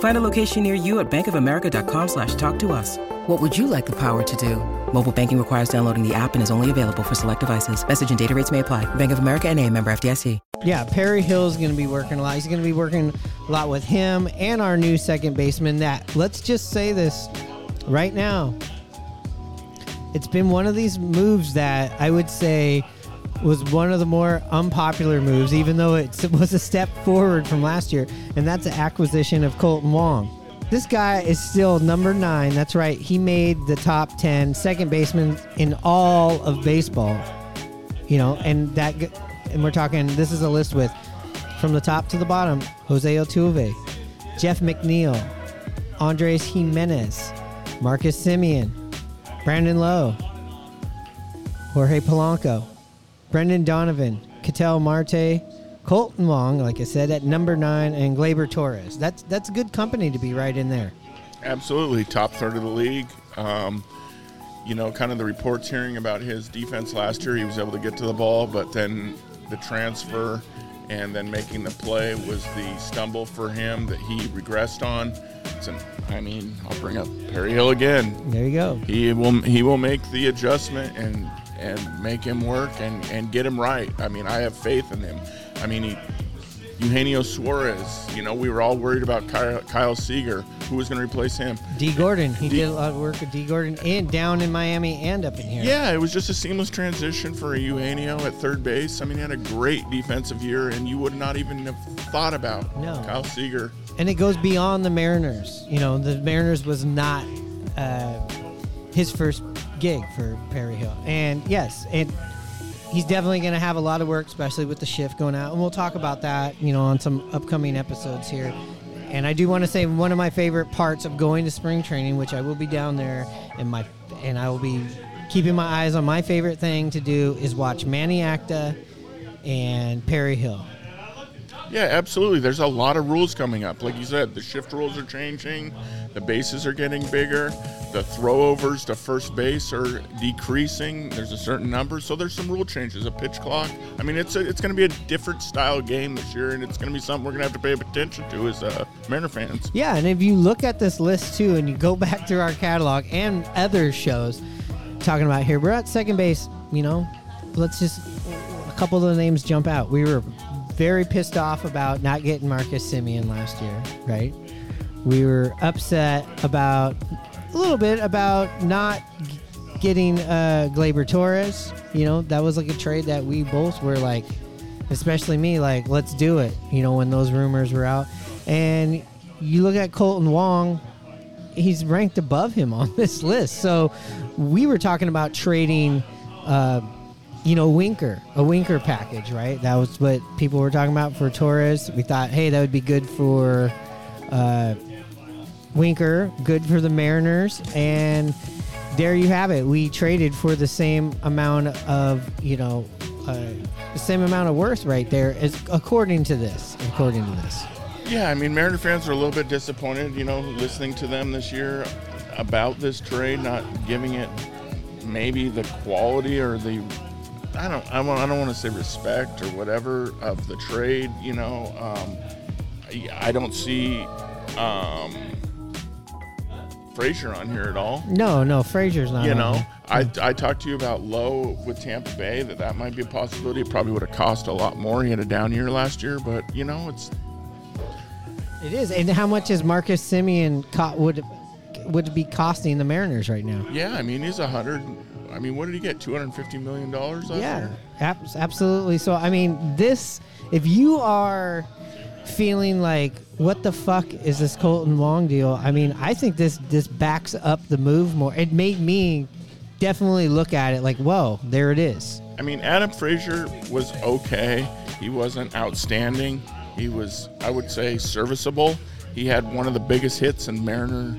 Find a location near you at bankofamerica.com slash talk to us. What would you like the power to do? Mobile banking requires downloading the app and is only available for select devices. Message and data rates may apply. Bank of America and a member FDIC. Yeah, Perry Hill's going to be working a lot. He's going to be working a lot with him and our new second baseman. That let's just say this right now. It's been one of these moves that I would say was one of the more unpopular moves, even though it was a step forward from last year, and that's the acquisition of Kolten Wong. This guy is still number nine. That's right. He made the top 10 second baseman in all of baseball. You know, and that, and we're talking, this is a list with from the top to the bottom Jose Altuve, Jeff McNeil, Andres Gimenez, Marcus Semien, Brandon Lowe, Jorge Polanco, Brendan Donovan, Ketel Marte, Kolten Wong, like I said, at number nine, and Gleyber Torres. That's that's good company to be right in there. Absolutely, top third of the league. Um, you know, kind of the reports hearing about his defense last year, he was able to get to the ball, but then the transfer and then making the play was the stumble for him that he regressed on. So, I mean, I'll bring up Perry Hill again. There you go. He will he will make the adjustment and and make him work and, and get him right. I mean, I have faith in him. I mean, he, Eugenio Suarez, you know, we were all worried about Kyle, Kyle Seager. Who was going to replace him? Dee Gordon. He D- did a lot of work with Dee Gordon and down in Miami and up in here. Yeah, it was just a seamless transition for Eugenio at third base. I mean, he had a great defensive year, and you would not even have thought about no. Kyle Seager. And it goes beyond the Mariners. You know, the Mariners was not uh, his first gig for Perry Hill. And yes, and he's definitely going to have a lot of work, especially with the shift going out. And we'll talk about that, you know, on some upcoming episodes here. And I do want to say one of my favorite parts of going to spring training, which I will be down there, and my and I will be keeping my eyes on my favorite thing to do is watch Manny Acta and Perry Hill. Yeah, absolutely. There's a lot of rules coming up. Like you said, the shift rules are changing, the bases are getting bigger, the throwovers to first base are decreasing. There's a certain number, so there's some rule changes. A pitch clock. I mean, it's a, it's going to be a different style game this year, and it's going to be something we're going to have to pay attention to as uh, Mariner fans. Yeah, and if you look at this list too, and you go back through our catalog and other shows talking about here, we're at second base. You know, let's just a couple of the names jump out. We were very pissed off about not getting Marcus Semien last year, right? We were upset about a little bit about not getting uh, Gleyber Torres. You know, that was like a trade that we both were like, especially me, like, let's do it. You know, when those rumors were out. And you look at Kolten Wong, he's ranked above him on this list. So we were talking about trading. Uh, you know, Winker, a Winker package, right? That was what people were talking about for Torres. We thought, hey, that would be good for uh, Winker, good for the Mariners, and there you have it. We traded for the same amount of, you know, uh, the same amount of worth right there, as according to this. According to this. Yeah, I mean, Mariner fans are a little bit disappointed, you know, listening to them this year about this trade, not giving it maybe the quality or the I don't I, want, I don't want to say respect or whatever of the trade. You know, um, I, I, don't see um, Frazier on here at all. No, no, Frazier's not. You know, I, I talked to you about Lowe with Tampa Bay that that might be a possibility. It probably would have cost a lot more. He had a down year last year, but you know, it's it is. And how much is Marcus Semien caught would would be costing the Mariners right now? Yeah, I mean he's a hundred I mean, what did he get? Two hundred fifty million dollars. Yeah, ab- absolutely. So I mean, this if you are feeling like what the fuck is this Kolten Wong deal? I mean, I think this this backs up the move more. It made me definitely look at it like, whoa, there it is. I mean, Adam Frazier was okay. He wasn't outstanding. He was, I would say, serviceable. He had one of the biggest hits in Mariner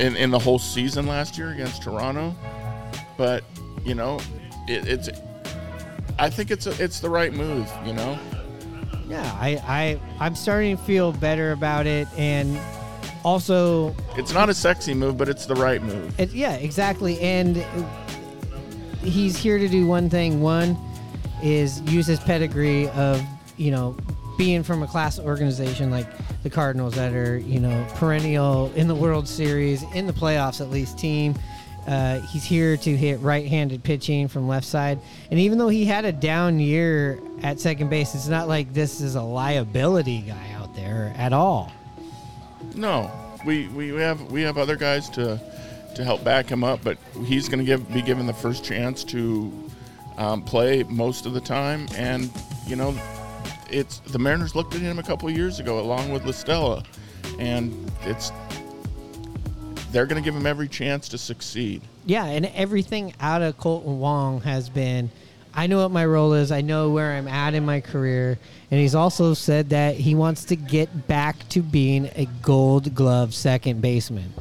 in, in the whole season last year against Toronto. But you know, it, it's. I think it's a, it's the right move. You know. Yeah, I, I I'm starting to feel better about it, and also, It's not a sexy move, but it's the right move. it, yeah, exactly. And he's here to do one thing. One is use his pedigree of you know being from a class organization like the Cardinals that are you know perennial in the World Series, in the playoffs at least team. Uh, he's here to hit right-handed pitching from left side, and even though he had a down year at second base, it's not like this is a liability guy out there at all. No, we, we have we have other guys to to help back him up, but he's going to give be given the first chance to um, play most of the time. And you know, it's the Mariners looked at him a couple years ago along with La Stella, and it's they're going to give him every chance to succeed. Yeah, and everything out of Kolten Wong has been I know what my role is, I know where I'm at in my career, and he's also said that he wants to get back to being a gold glove second baseman.